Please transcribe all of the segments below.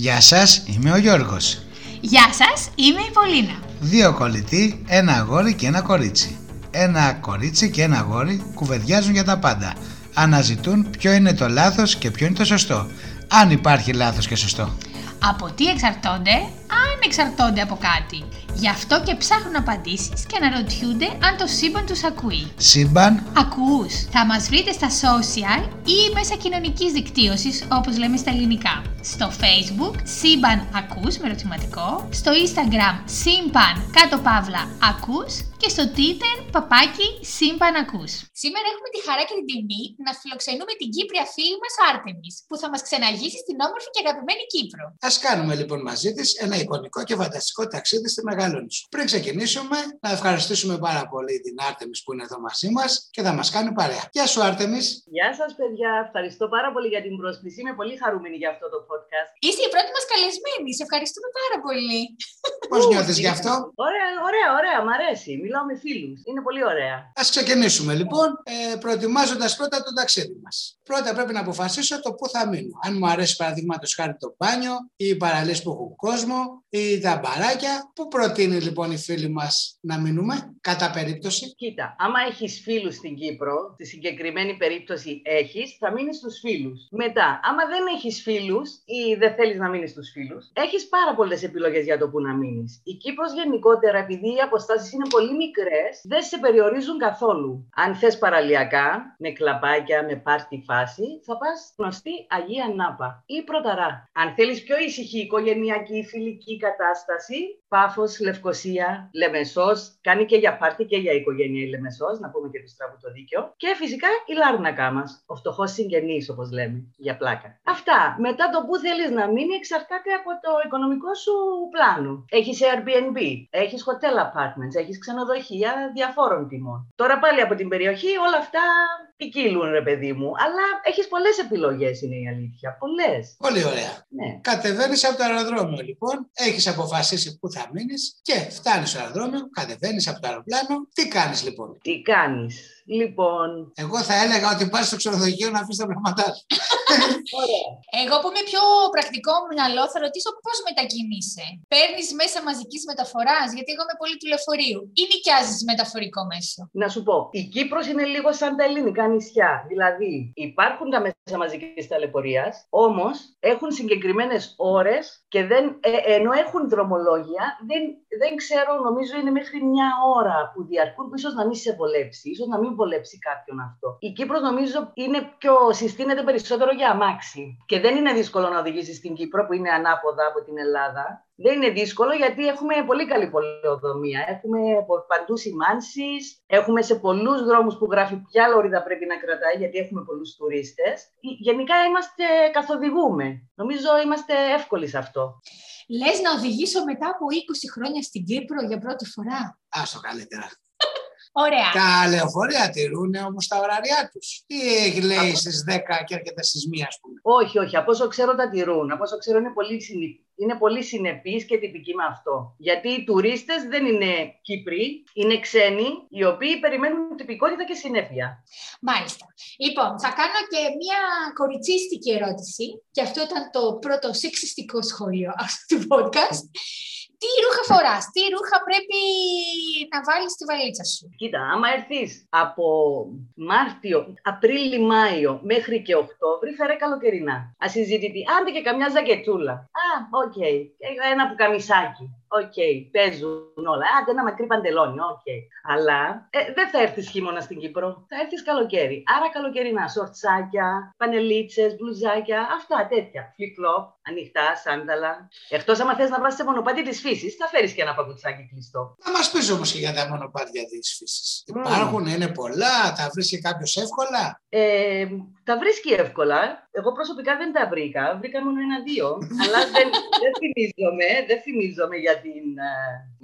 Γεια σας, είμαι ο Γιώργος. Γεια σας, είμαι η Πολίνα. Δύο κολλητοί, ένα αγόρι και ένα κορίτσι. Ένα κορίτσι και ένα αγόρι κουβεντιάζουν για τα πάντα. Αναζητούν ποιο είναι το λάθος και ποιο είναι το σωστό. Αν υπάρχει λάθος και σωστό. Από τι εξαρτώνται, αν εξαρτώνται από κάτι. Γι' αυτό και ψάχνουν απαντήσεις και αναρωτιούνται αν το σύμπαν τους ακούει. Σύμπαν, Ακούς. Θα μας βρείτε στα social ή μέσα κοινωνικής δικτύωσης όπως λέμε στα ελληνικά. Στο facebook σύμπαν ακούς με ερωτηματικό, στο instagram σύμπαν κάτω παύλα ακούς και στο twitter παπάκι σύμπαν ακούς. Σήμερα έχουμε τη χαρά και την τιμή να φιλοξενούμε την Κύπρια φίλη μας Άρτεμις που θα μας ξεναγήσει στην όμορφη και αγαπημένη Κύπρο. ας κάνουμε λοιπόν μαζί της ένα εικονικό και φανταστικό ταξίδι στη Μεγαλόνισο. Πριν ξεκινήσουμε, να ευχαριστήσουμε πάρα πολύ την Άρτεμις που είναι εδώ μαζί μας και θα μας κάνει παρέα. Γεια σου Άρτεμις. Γεια σας, παιδιά. Ευχαριστώ πάρα πολύ για την πρόσκληση. Είμαι πολύ χαρούμενη για αυτό το podcast. Είσαι η πρώτη μας καλεσμένη. Σε ευχαριστούμε πάρα πολύ. Πώς νιώθεις γι' αυτό; Ωραία, ωραία, ωραία. Μ' αρέσει. Μιλάω με φίλους. Είναι πολύ ωραία. Ας ξεκινήσουμε λοιπόν, ε, προετοιμάζοντας πρώτα το ταξίδι μας. Πρώτα πρέπει να αποφασίσω το πού θα μείνω. Αν μου αρέσει παραδείγματος χάρη το μπάνιο ή οι παραλίες που έχουν κόσμο ή τα μπαράκια. Πού προτείνει λοιπόν οι φίλοι μας να μείνουμε, κατά περίπτωση; Κοίτα, άμα έχεις φίλους στην Κύπρο, στη συγκεκριμένη περίπτωση έχεις, θα μείνεις στους φίλους. Μετά, άμα δεν έχεις φίλους ή δεν θέλεις να μείνεις στους φίλους, έχεις πάρα πολλές επιλογές για το που να μείνεις. Η Κύπρος γενικότερα, επειδή οι αποστάσεις είναι πολύ μικρές, δεν σε περιορίζουν καθόλου. Αν θες παραλιακά, με κλαπάκια, με πάρτι φάση, θα πας γνωστή Αγία Νάπα ή Πρωταρά. Αν θέλεις πιο ήσυχη οικογενειακή, φιλική κατάσταση, Πάφος, Λευκοσία, Λεμεσός. Κάνει και για πάρτι και για οικογένεια η Λεμεσός, να πούμε και του τράβου το δίκιο. Και φυσικά η Λάρνακά μας. Ο φτωχός συγγενής, όπως λέμε, για πλάκα. Αυτά. Μετά το που θέλεις να μείνει εξαρτάται από το οικονομικό σου πλάνο. Έχεις Airbnb, έχεις hotel apartments, έχεις ξενοδοχεία διαφόρων τιμών. Τώρα πάλι από την περιοχή όλα αυτά ποικίλουν, ρε παιδί μου. Αλλά έχεις πολλές επιλογές, είναι η αλήθεια. Πολλές. Πολύ ωραία. Ναι. Κατεβαίνεις από το αεροδρόμιο λοιπόν, έχεις αποφασίσει πού θα μείνεις και φτάνεις στο αεροδρόμιο, κατεβαίνεις από το αεροπλάνο. Τι κάνεις λοιπόν; Τι κάνεις; Λοιπόν, Εγώ θα έλεγα ότι πας στο ξενοδοχείο να αφήσεις τα πράγματά σου. ωραία. Εγώ που είμαι πιο πρακτικό μυαλό θα ρωτήσω πώς μετακινείσαι. Παίρνεις μέσα μαζικής μεταφοράς, γιατί εγώ είμαι πολύ του λεωφορείου. Ή νοικιάζεις μεταφορικό μέσο. Να σου πω, η Κύπρος είναι λίγο σαν τα ελληνικά νησιά. Δηλαδή, υπάρχουν τα μέσα μαζικής ταλαιπωρίας, όμως έχουν συγκεκριμένες ώρες και δεν, ε, ενώ έχουν δρομολόγια, δεν, δεν ξέρω, νομίζω είναι μέχρι μια ώρα που διαρκούν, που ίσως να μην σε βολέψει, ίσως να μην βολέψει κάποιον αυτό. Η Κύπρος νομίζω είναι πιο, συστήνεται περισσότερο για αμάξι. Και δεν είναι δύσκολο να οδηγήσεις στην Κύπρο που είναι ανάποδα από την Ελλάδα. Δεν είναι δύσκολο γιατί έχουμε πολύ καλή πολεοδομία. Έχουμε πο- παντού σημάνσεις, έχουμε σε πολλούς δρόμους που γράφει ποια λωρίδα πρέπει να κρατάει γιατί έχουμε πολλούς τουρίστες. Γενικά είμαστε καθοδηγούμε. Νομίζω είμαστε εύκολοι σε αυτό. Λες να οδηγήσω μετά από 20 χρόνια στην Κύπρο για πρώτη φορά; Άστο καλύτερα. Ωραία. Τα λεωφορεία τηρούν όμως τα ωράρια τους. Τι έχει λέει στις 10 και έρχεται στις 1, ας πούμε. Όχι, όχι. Από όσο ξέρω τα τηρούν. Από όσο ξέρω είναι πολύ, συνη... είναι πολύ συνεπείς και τυπικοί με αυτό. Γιατί οι τουρίστες δεν είναι Κύπροι, είναι ξένοι, οι οποίοι περιμένουν τυπικότητα και συνέπεια. Μάλιστα. Λοιπόν, θα κάνω και μια κοριτσίστικη ερώτηση. Και αυτό ήταν το πρώτο σεξιστικό σχόλιο αυτού του podcast. Τι ρούχα φοράς, τι ρούχα πρέπει να βάλεις στη βαλίτσα σου; Κοίτα, άμα έρθεις από Μάρτιο, Απρίλη-Μάιο μέχρι και Οκτώβρη, φέρε καλοκαιρινά. Ασυζητητή. Άντε και καμιά ζακετούλα. Α, οκ. Ένα πουκαμισάκι. Οκ, παίζουν όλα. Άντε ένα μακρύ παντελόνι. Οκ. Αλλά ε, δεν θα έρθεις χειμώνα στην Κύπρο. Θα έρθεις καλοκαίρι. Άρα καλοκαιρινά. Σορτσάκια, φανελίτσες, μπλουζάκια. Αυτά τέτοια. Flip flop, ανοιχτά, σάνδαλα. Εκτός άμα θες να βγεις σε μονοπάτι της φύσης, θα φέρεις και ένα παπουτσάκι κλειστό. Να μας πεις όμως και για τα μονοπάτια της φύσης. Μμμ. Υπάρχουν, είναι πολλά, τα βρίσκει κάποιος εύκολα; Ε, τα βρίσκει εύκολα. Εγώ προσωπικά δεν τα βρήκα. Βρήκα μόνο ένα-δύο. αλλά δεν, δεν θυμίζομαι, δεν θυμίζομαι γιατί την... ε,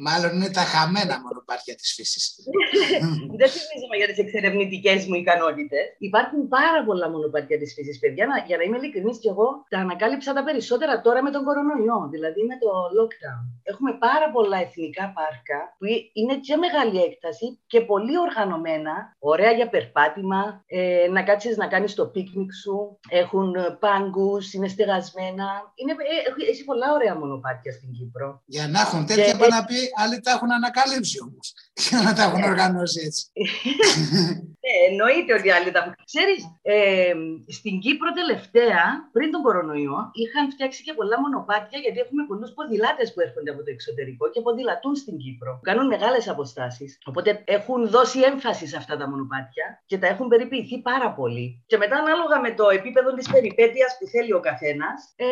Μάλλον είναι τα χαμένα μονοπάτια της φύσης. Δεν θυμίζομαι για τις εξερευνητικές μου ικανότητες. Υπάρχουν πάρα πολλά μονοπάτια της φύσης, παιδιά. Να- για να είμαι ειλικρινής, και εγώ τα ανακάλυψα τα περισσότερα τώρα με τον κορονοϊό, δηλαδή με το lockdown. Έχουμε πάρα πολλά εθνικά πάρκα που είναι και μεγάλη έκταση και πολύ οργανωμένα. Ωραία για περπάτημα, ε, να κάτσεις να κάνεις το πίκνικ σου. Έχουν πάγκους, είναι στεγασμένα. Είναι, ε, έχει- έχει πολλά ωραία μονοπάτια στην Κύπρο. Για να έχουν τέτοια, Και- πάει να πει, άλλοι τα έχουν ανακαλύψει όμως. Για να τα έχουν οργανώσει έτσι. Ε, εννοείται ότι άλλοι τα έχουν. Ξέρεις, ε, στην Κύπρο τελευταία, πριν τον κορονοϊό, είχαν φτιάξει και πολλά μονοπάτια γιατί έχουμε πολλούς ποδηλάτες που έρχονται από το εξωτερικό και ποδηλατούν στην Κύπρο. Κάνουν μεγάλες αποστάσεις. Οπότε έχουν δώσει έμφαση σε αυτά τα μονοπάτια και τα έχουν περιποιηθεί πάρα πολύ. Και μετά, ανάλογα με το επίπεδο της περιπέτειας που θέλει ο καθένας, ε,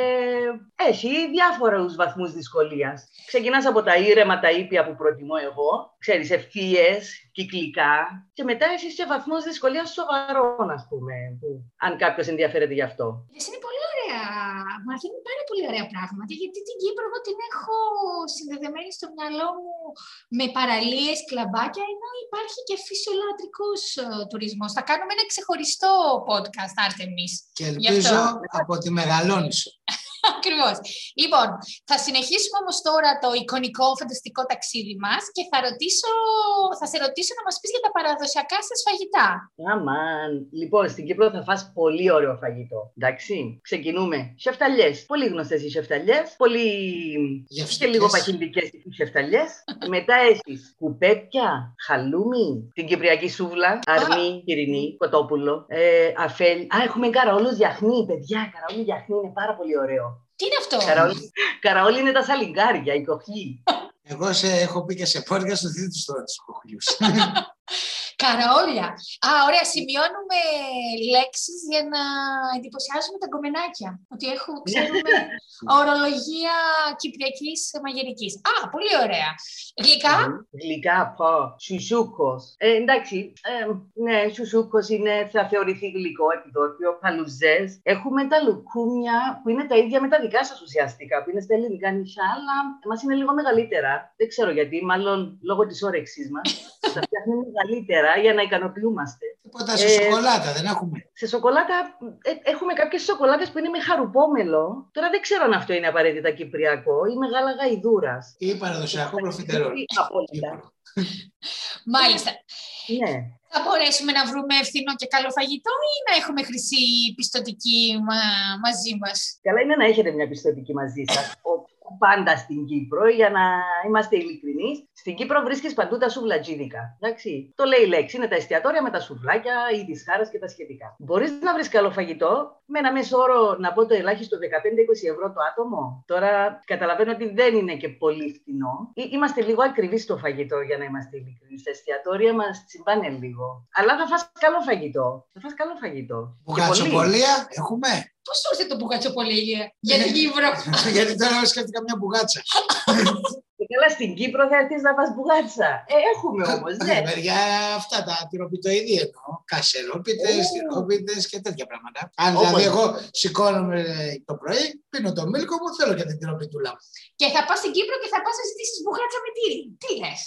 έχει διάφορους βαθμούς δυσκολίας. Ξεκινάς από τα ήρεμα, τα ήπια που προτιμώ εγώ, ξέρεις, ευθείες, κυκλικά και μετά έχεις και βαθμούς δυσκολίας σοβαρών, ας πούμε, που, αν κάποιος ενδιαφέρεται γι' αυτό. Λες, είναι πολύ ωραία. Μαθαίνουν πάρα πολύ ωραία πράγματα. Γιατί την Κύπρο εγώ την έχω συνδεδεμένη στο μυαλό μου με παραλίες, κλαμπάκια, ενώ υπάρχει και φυσιολατρικός ε, τουρισμός. Θα κάνουμε ένα ξεχωριστό podcast, Άρτεμις. Και Γι' αυτό. ελπίζω από τη Μεγαλόνισο. Ακριβώς. Λοιπόν, θα συνεχίσουμε όμως τώρα το εικονικό φανταστικό ταξίδι μας και θα, ρωτήσω, θα σε ρωτήσω να μας πεις για τα παραδοσιακά σας φαγητά. Αμάν. Λοιπόν, στην Κύπρο θα φας πολύ ωραίο φαγητό. Εντάξει, ξεκινούμε. Σεφταλιές. Πολύ γνωστές οι σεφταλιές. Πολύ και Γευστικές. λίγο παχυντικές οι σεφταλιές. Μετά έχεις κουπέτια, χαλούμι, την κυπριακή σούβλα, αρνί, κυρινή, κοτόπουλο, ε, αφέλ. Α, έχουμε καραόλους γιαχνί, παιδιά. Καραόλου γιαχνί είναι πάρα πολύ ωραίο. Τι είναι αυτό; Καραόλι, καραόλι είναι τα σαλιγκάρια, η κοχλή. Εγώ σε έχω πει και σε πόρια στο δίδυτο τώρα τους κοχλιούς. Καραόλια. Α, ωραία. Σημειώνουμε λέξεις για να εντυπωσιάζουμε τα κομμενάκια. Ότι έχω, ξέρουμε ορολογία κυπριακής μαγειρικής. Α, πολύ ωραία. Γλυκά. Γλυκά, πω. Σουσούκος. Ε, εντάξει, ε, ναι, σουσούκος είναι, θα θεωρηθεί γλυκό επιδόκιο, παλουζές. Έχουμε τα λουκούμια που είναι τα ίδια με τα δικά σας ουσιαστικά, που είναι στα ελληνικά νησιά, αλλά μας είναι λίγο μεγαλύτερα. Δεν ξέρω γιατί, μάλλον λόγω της όρεξής μας. τα φτιάχνουμε μεγαλύτερα για να ικανοποιούμαστε. Τίποτα σε Ε, σοκολάτα δεν έχουμε. Σε σοκολάτα ε, έχουμε κάποιες σοκολάτες που είναι με χαρουπόμελο. Τώρα δεν ξέρω αν αυτό είναι απαραίτητα κυπριακό ή μεγάλα γαϊδούρας. Ή παραδοσιακό προφιτερόλ. Απόλυτα. Μάλιστα. Ναι. Θα μπορέσουμε να βρούμε φθηνό και καλό φαγητό ή να έχουμε χρυσή πιστοτική μα- μαζί μας; Καλά είναι να έχετε μια πιστοτική μαζί σας. Πάντα στην Κύπρο, για να είμαστε ειλικρινείς. Στην Κύπρο βρίσκεις παντού τα σουβλατζίδικα. Εντάξει. Το λέει η λέξη, είναι τα εστιατόρια με τα σουβλάκια ή τη χάρα και τα σχετικά. Μπορείς να βρεις καλό φαγητό με ένα μέσο όρο, να πω το ελάχιστο 15-20 ευρώ το άτομο; Τώρα καταλαβαίνω ότι δεν είναι και πολύ φθηνό. Ή- Είμαστε λίγο ακριβείς στο φαγητό, για να είμαστε ειλικρινείς. Τα εστιατόρια μας τσιμπάνε λίγο. Αλλά θα φας καλό φαγητό. Θα φας καλό φαγητό. Και πολύ. Μπουγατσοπολία έχουμε; Πώς σου ήρθε το μπουγατσοπολίγια για την Κύπρο. Γιατί τώρα σκέφτηκα μια μπουγάτσα. Και καλά, στην Κύπρο θα έρθεις να φας μπουγάτσα. Ε, έχουμε όμως, ναι. Ε, Για αυτά τα τυροπιτοειδή εννοώ. Κασερόπιτες, Ω. τυρόπιτες και τέτοια πράγματα. Αν Όπως. δηλαδή εγώ σηκώνομαι το πρωί, πίνω το μίλκο μου, θέλω και την τυροπιτούλα μου. και θα πας στην Κύπρο και θα πας να ζητήσεις μπουγάτσα με τύρι. Τι λες;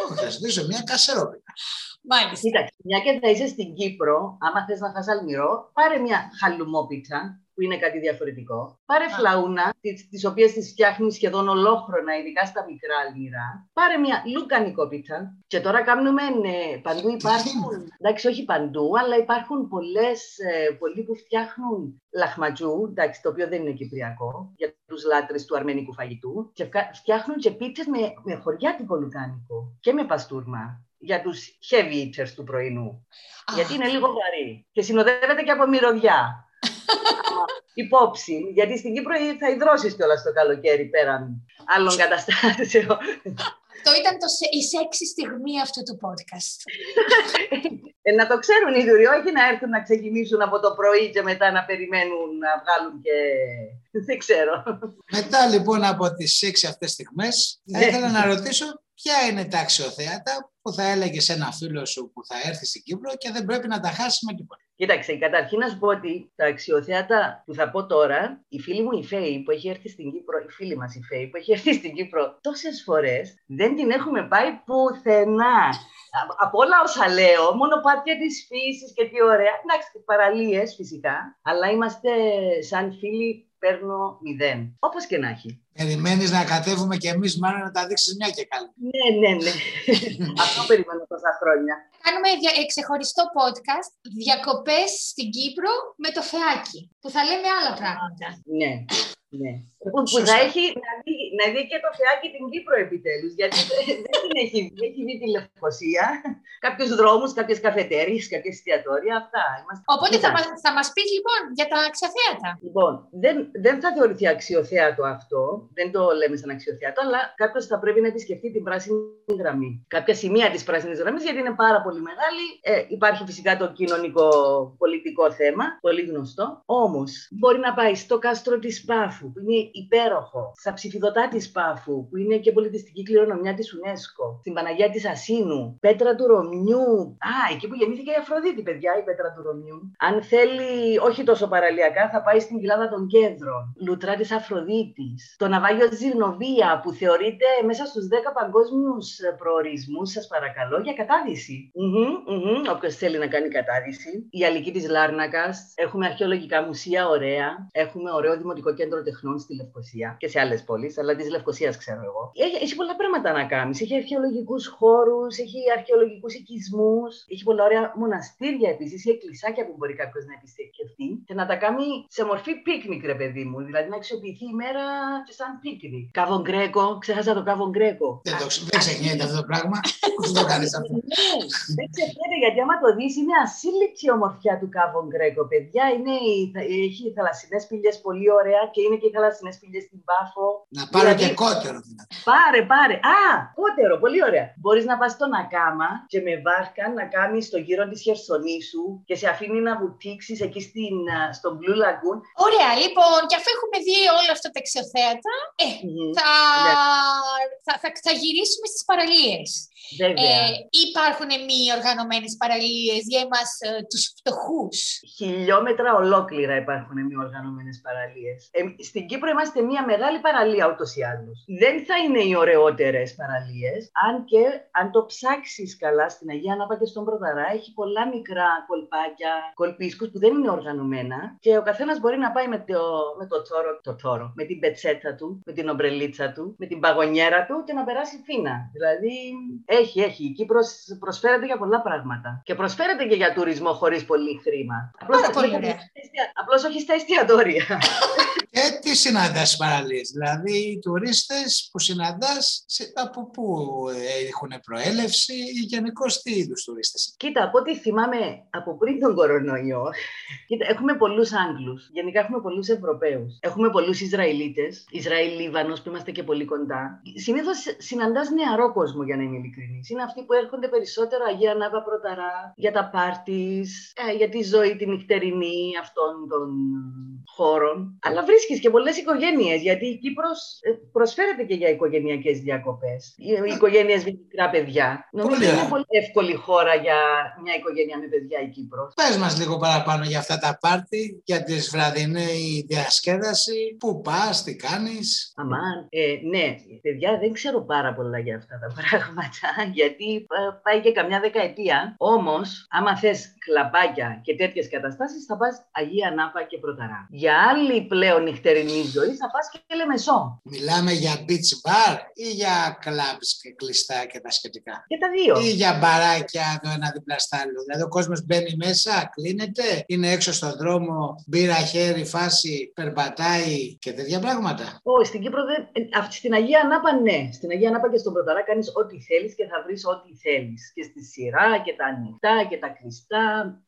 Όχι, θα ζητήσω μια κασερόπιτα. Μάλιστα. Κοίταξε, μια και θα είσαι στην Κύπρο, άμα θες να φας αλμυρό, πάρε μια χαλουμόπιτσα, που είναι κάτι διαφορετικό. Πάρε Α. φλαούνα, τις, τις οποίες τις φτιάχνεις σχεδόν ολόχρονα, ειδικά στα μικρά αλμυρά. Πάρε μια λουκανικόπιτσα. Και τώρα κάνουμε, ναι, παντού υπάρχουν, εντάξει όχι παντού, αλλά υπάρχουν πολλές, ε, πολλοί που φτιάχνουν λαχματζού, εντάξει, το οποίο δεν είναι κυπριακό, για τους λάτρες του αρμενικού φαγητού, και φκα- φτιάχνουν και πίτσες με, με χωριάτικο λουκάνικο και με παστούρμα για τους heavy eaters του πρωινού. Α, Γιατί είναι λίγο βαρύ και συνοδεύεται και από μυρωδιά. Άμα Υπόψη, γιατί στην Κύπρο θα υδρώσεις κιόλας το καλοκαίρι πέραν άλλων καταστάσεων. Αυτό ήταν το, σε- η σεξι στιγμή αυτού του podcast. Ε, να το ξέρουν οι δουροί, όχι να έρθουν να ξεκινήσουν από το πρωί και μετά να περιμένουν να βγάλουν και... Δεν ξέρω. Μετά λοιπόν από τις έξι αυτές στιγμές, θα Ναι. ήθελα να ρωτήσω ποια είναι τα αξιοθέατα που θα έλεγε σε ένα φίλο σου που θα έρθει στην Κύπρο και δεν πρέπει να τα χάσει με τίποτα. Κοίταξε, καταρχήν να σου πω ότι τα αξιοθέατα που θα πω τώρα, η φίλη μου η Φέη που έχει έρθει στην Κύπρο, η φίλη μας η Φέη που έχει έρθει στην Κύπρο τόσες φορές, δεν την έχουμε πάει πουθενά. Από όλα όσα λέω, μόνο πάτια της φύσης και τι ωραία. Εντάξει, παραλίες φυσικά, αλλά είμαστε σαν φίλοι παίρνω μηδέν. Όπως και να έχει. Περιμένεις να κατέβουμε και εμείς μάλλον να τα δείξεις μια και καλή. Ναι, ναι, ναι. Αυτό περιμένω τόσα χρόνια. Κάνουμε δια... ξεχωριστό podcast διακοπές στην Κύπρο με το φεάκι, που θα λέμε άλλα πράγματα. Ναι, ναι. Που, που θα έχει να δει, να δει και το φεάκι την Κύπρο επιτέλους, γιατί δεν την έχει, έχει δει τη Λευκοσία, κάποιους δρόμους, κάποιες καφετέρειες, κάποιες εστιατόρια, αυτά. Είμαστε... Οπότε θα, μας, θα μας πεις λοιπόν για τα αξιοθέατα. Λοιπόν, δεν, δεν θα θεωρηθεί αξιοθέατο αυτό, δεν το λέμε σαν αξιοθέατο, αλλά κάποιος θα πρέπει να επισκεφτεί την πράσινη γραμμή. Κάποια σημεία της πράσινης γραμμής, γιατί είναι πάρα πολύ μεγάλη. Ε, υπάρχει φυσικά το κοινωνικό-πολιτικό θέμα, πολύ γνωστό. Όμως, μπορεί να πάει στο κάστρο της Πάφου, που είναι υπέροχο, στα ψηφιδωτά της Πάφου, που είναι και πολιτιστική κληρονομιά της UNESCO, στην Παναγία της Ασίνου, Πέτρα του Ρωμιού. Α, εκεί που γεννήθηκε η Αφροδίτη, παιδιά, η Πέτρα του Ρωμιού. Αν θέλει, όχι τόσο παραλιακά, θα πάει στην κοιλάδα των Κέντρων, Λουτρά της Αφροδίτης, το ναυάγιο τη Ζηρνοβία, που θεωρείται μέσα στους 10 παγκόσμιους προορισμούς, σας παρακαλώ, για κατάδυση. Mm-hmm, Όποιος θέλει να κάνει κατάδυση. Η Αλική της Λάρνακας, έχουμε αρχαιολογικά μουσεία ωραία, έχουμε ωραίο δημοτικό κέντρο τεχνών στη Λευκοσία και σε άλλες πόλεις, αλλά της Λευκοσίας ξέρω εγώ. Έχει, έχει πολλά πράγματα να κάνεις. Έχει αρχαιολογικούς χώρους, έχει αρχαιολογικούς οικισμούς, έχει πολλά ωραία μοναστήρια επίσης ή εκκλησάκια που μπορεί κάποιος να επισκεφτεί και να τα κάνει σε μορφή πίκνικ, ρε παιδί μου. Δηλαδή να αξιοποιηθεί η μέρα και σαν πίκνικ. Κάβο Γκρέκο, ξέχασα το Κάβο Γκρέκο. Δεν, το, δεν ξεχνιέται αυτό το πράγμα. Πώς το κάνεις αυτό; Ναι, δεν ξεχνιέται γιατί άμα το δεις είναι ασύλληπτη η ομορφιά του Κάβο Γκρέκο. Παιδιά, είναι, έχει θαλασσινές πηγές πολύ ωραία και είναι και οι θαλασσινέ πηγέ στην Πάφο. Να πάρω δηλαδή, και κότερο δηλαδή. Πάρε, πάρε. Α, κότερο, πολύ ωραία. Μπορείς να πας στον Ακάμα και με βάρκα να κάνεις το γύρο της Χερσονήσου και σε αφήνει να βουτήξεις εκεί στην, στον Blue Lagoon. Ωραία, λοιπόν, και αφού έχουμε δει όλα αυτά τα εξωθέατα, ε, mm-hmm. θα, yeah. Ναι. θα, θα, θα, γυρίσουμε στις παραλίες. Ε, υπάρχουν μη οργανωμένες παραλίες για εμάς ε, τους φτωχούς. Χιλιόμετρα ολόκληρα υπάρχουν μη οργανωμένες παραλίες. Ε, στην Κύπρο είμαστε μια μεγάλη παραλία ούτως ή άλλως. Δεν θα είναι οι ωραιότερες παραλίες, αν και αν το ψάξεις καλά στην Αγία Νάπα και στον Προδαρά, έχει πολλά μικρά κολπάκια, κολπίσκους που δεν είναι οργανωμένα και ο καθένας μπορεί να πάει με το, με το τόρο, το τόρο, με την πετσέτα του, με την ομπρελίτσα του, με την παγωνιέρα του και να περάσει φίνα. Δηλαδή έχει, έχει. Η Κύπρος προσφέρεται για πολλά πράγματα. Και προσφέρεται και για τουρισμό χωρίς πολύ χρήμα. Απλώς, πολύ ωραία. Απλώς όχι στα εστιατόρια. Και τι συναντάς στι παραλίες, Δηλαδή οι τουρίστες που συναντάς από πού έχουν προέλευση ή γενικώς τι είδους τουρίστες. Κοίτα, από ό,τι θυμάμαι από πριν τον κορονοϊό, κοίτα, έχουμε πολλούς Άγγλους. Γενικά έχουμε πολλούς Ευρωπαίους. Έχουμε πολλούς Ισραηλίτες, Ισραήλ-Λίβανος που είμαστε και πολύ κοντά. Συνήθως συναντάς νεαρό κόσμο για να είμαι ειλικρινής. Είναι αυτοί που έρχονται περισσότερο Αγία Νάβα Πρωταρά για τα πάρτις, ε, για τη ζωή τη νυχτερινή αυτών των χώρων. Αλλά βρίσκει και πολλές οικογένειες, γιατί η Κύπρος ε, προσφέρεται και για οικογενειακές διακοπές. Οι οικογένειες με μικρά παιδιά. Νομίζω ότι είναι πολύ εύκολη χώρα για μια οικογένεια με παιδιά η Κύπρος. Πες μας λίγο παραπάνω για αυτά τα πάρτι, για τη βραδινή διασκέδαση. Πού πας, τι κάνεις; Αμάν. Ε, ναι, παιδιά, δεν ξέρω πάρα πολλά για αυτά τα πράγματα, γιατί ε, πάει και καμιά δεκαετία. Όμως, άμα θες κλαμπάκια και τέτοιες καταστάσεις, θα πας Αγία Νάπα και Πρωταρά. Για άλλη πλέον νυχτερινής ζωής θα πας και Λεμεσό. Μιλάμε για beach bar ή για clubs και κλειστά και τα σχετικά; Και τα δύο. Ή για μπαράκια το ένα δίπλα στα άλλο. Δηλαδή ο κόσμος μπαίνει μέσα, κλείνεται, είναι έξω στον δρόμο, μπύρα, χέρι, φάση, περπατάει και τέτοια πράγματα. Όχι, στην Κύπρο δεν. Ε, στην Αγία Ανάπα ναι. Στην Αγία Ανάπα και στον Πρωταρά κάνεις ό,τι θέλεις και θα βρεις ό,τι θέλεις. Και στη σειρά και τα ανοιχτά και τα κλειστά.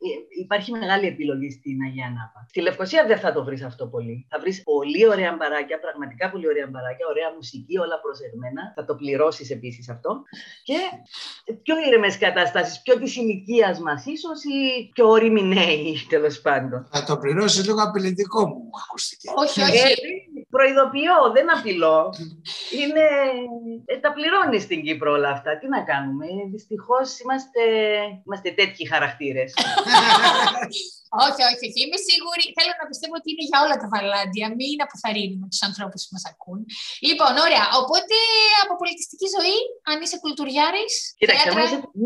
Ε, υπάρχει μεγάλη επιλογή στην Αγία Ανάπα. Στη Λευκοσία δεν θα το βρεις αυτό πολύ. Θα βρεις πολύ ωραία μπαράκια, πραγματικά πολύ ωραία μπαράκια, ωραία μουσική, όλα προσεγμένα. Θα το πληρώσεις επίσης αυτό. Και πιο ήρεμες καταστάσεις, πιο της ηλικίας μας ίσως ή πιο όρημοι νέοι τέλος πάντων. Θα το πληρώσεις λίγο απειλητικό μου, ακούστηκε. Όχι, όχι. Ε, προειδοποιώ, δεν απειλώ. Είναι... Ε, τα πληρώνεις στην Κύπρο όλα αυτά. Τι να κάνουμε. Δυστυχώς είμαστε, είμαστε τέτοιοι χαρακτήρες. όχι, όχι, όχι. Είμαι σίγουρη. Θέλω να πιστεύω ότι είναι για όλα τα βαλάντια. Μην αποθαρρύνουμε τους ανθρώπους που μας ακούν. Λοιπόν, ωραία. Οπότε από πολιτιστική ζωή, αν είσαι κουλτουριάρης. Κοίταξε,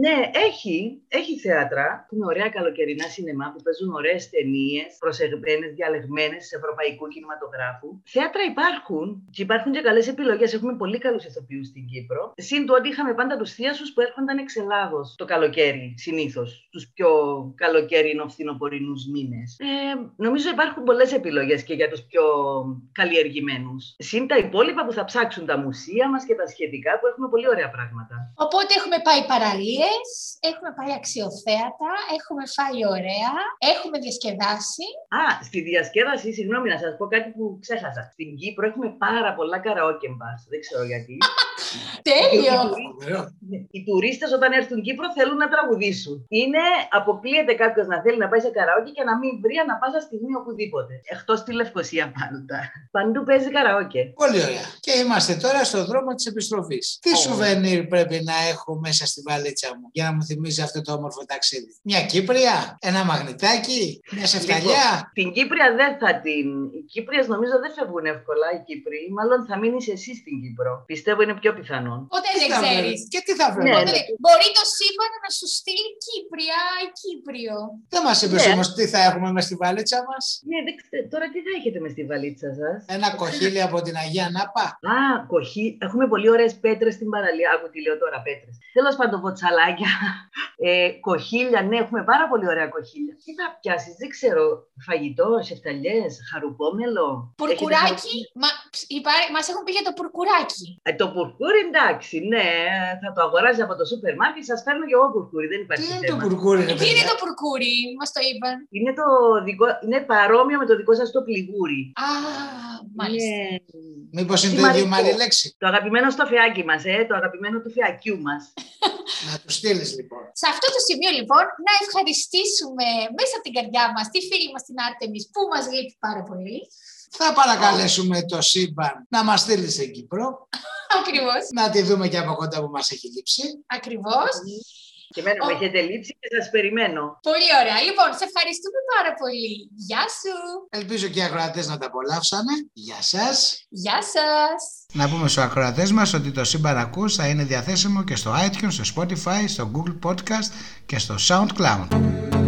ναι, έχει, έχει θέατρα που είναι ωραία καλοκαιρινά σινεμά που παίζουν ωραίες ταινίες, προσεγμένες, διαλεγμένες σε ευρωπαϊκού κινηματογράφου. Θέατρα υπάρχουν και υπάρχουν και καλές επιλογές. Έχουμε πολύ καλούς ηθοποιούς στην Κύπρο. Συν του ότι είχαμε πάντα τους θείασους που έρχονταν εξ Ελλάδο το καλοκαίρι συνήθως. Τους πιο καλοκαιρινο φθινοπορεινού μήνες. Ε, νομίζω υπάρχουν πολλές επιλογές και για τους πιο καλλιεργημένους. Συν τα υπόλοιπα που θα ψάξουν τα μουσεία μας και τα σχετικά που έχουμε πολύ ωραία πράγματα. Οπότε έχουμε πάει παραλίες, έχουμε πάει αξιοθέατα, έχουμε φάει ωραία, έχουμε διασκεδάσει. Α, στη διασκέδαση, συγγνώμη να σας πω κάτι που ξέχασα. Στην Κύπρο έχουμε πάρα πολλά καραόκε μπας, δεν ξέρω γιατί. Τέλειο! Οι τουρίστες όταν έρθουν Κύπρο θέλουν να τραγουδήσουν. Είναι, αποκλείεται κάποιος να θέλει να πάει σε καραόκε και να μην βρει ανα πάσα στιγμή οπουδήποτε. Εκτός τη Λευκοσία πάντα. Παντού παίζει καραόκε. Πολύ ωραία. Και είμαστε τώρα στο δρόμο της επιστροφής. Τι oh. σουβενίρ πρέπει να έχω μέσα στη βαλίτσα μου για να μου θυμίζει αυτό το όμορφο ταξίδι; Μια Κύπρια, ένα μαγνητάκι, μια σεφταλιά; Λοιπόν, την Κύπρια δεν θα την. Οι Κύπριες νομίζω δεν φεύγουν εύκολα οι Κύπροι. Μάλλον θα μείνεις εσύ στην Κύπρο. Πιστεύω είναι πιο πιθανό. Ποτέ δεν ξέρεις. Και τι θα βρει; Ναι, ναι. Μπορεί το σύμπαν να σου στείλει Κύπρια ή Κύπριο. Δεν μας είπε ναι. όμως τι θα έχουμε μες στη βαλίτσα μας; Ναι, δεν Τώρα τι θα έχετε μες στη βαλίτσα σας; Ένα κοχύλι από την Αγία Νάπα. Α, κοχύλι. Έχουμε πολύ ωραίες πέτρες στην παραλία. Άκου τι λέω τώρα, πέτρες. Τέλος πάντων, βοτσαλάκια. Ε, κοχύλια, ναι, έχουμε πάρα πολύ ωραία κοχύλια. Τι θα πιάσεις, δεν ξέρω. Φαγητό, σεφταλιές, χαρουπόμελο; Πουρκουράκι; Μα μας έχουν πει για το πουρκουράκι. Ε, το πουρκούρι εντάξει, ναι. Θα το αγοράζει από το σούπερ μάρκετ, σας φέρνω και εγώ πουρκούρι. Δεν υπάρχει Τι είναι το πουρκούρι, Τι είναι το πουρκούρι, μας το είπαν. Είναι, το δικό, είναι παρόμοιο με το δικό σας το πληγούρι. Α, μάλιστα. Ναι. Μήπως είναι το ίδιο μάλλη λέξη; Το αγαπημένο στο φιάκι μας, ε, το αγαπημένο του φιακιού μας. να του στείλεις λοιπόν. Σε αυτό το σημείο λοιπόν να ευχαριστήσουμε μέσα από την καρδιά μας τη φίλη μας την Άρτεμι που μας λείπει πάρα πολύ. Θα παρακαλέσουμε το σύμπαν να μας στείλει σε Κύπρο. Ακριβώς. Να τη δούμε και από κοντά που μας έχει λείψει. Ακριβώς. Και εμένα με έχετε λείψει και σας περιμένω. Πολύ ωραία. Λοιπόν, σε ευχαριστούμε πάρα πολύ. Γεια σου. Ελπίζω και οι ακροατές να τα απολαύσανε. Γεια σας. Γεια σας. Να πούμε στους ακροατές μας ότι το Σύμπαν Ακούς θα είναι διαθέσιμο και στο iTunes, στο Spotify, στο Google Podcast και στο SoundCloud.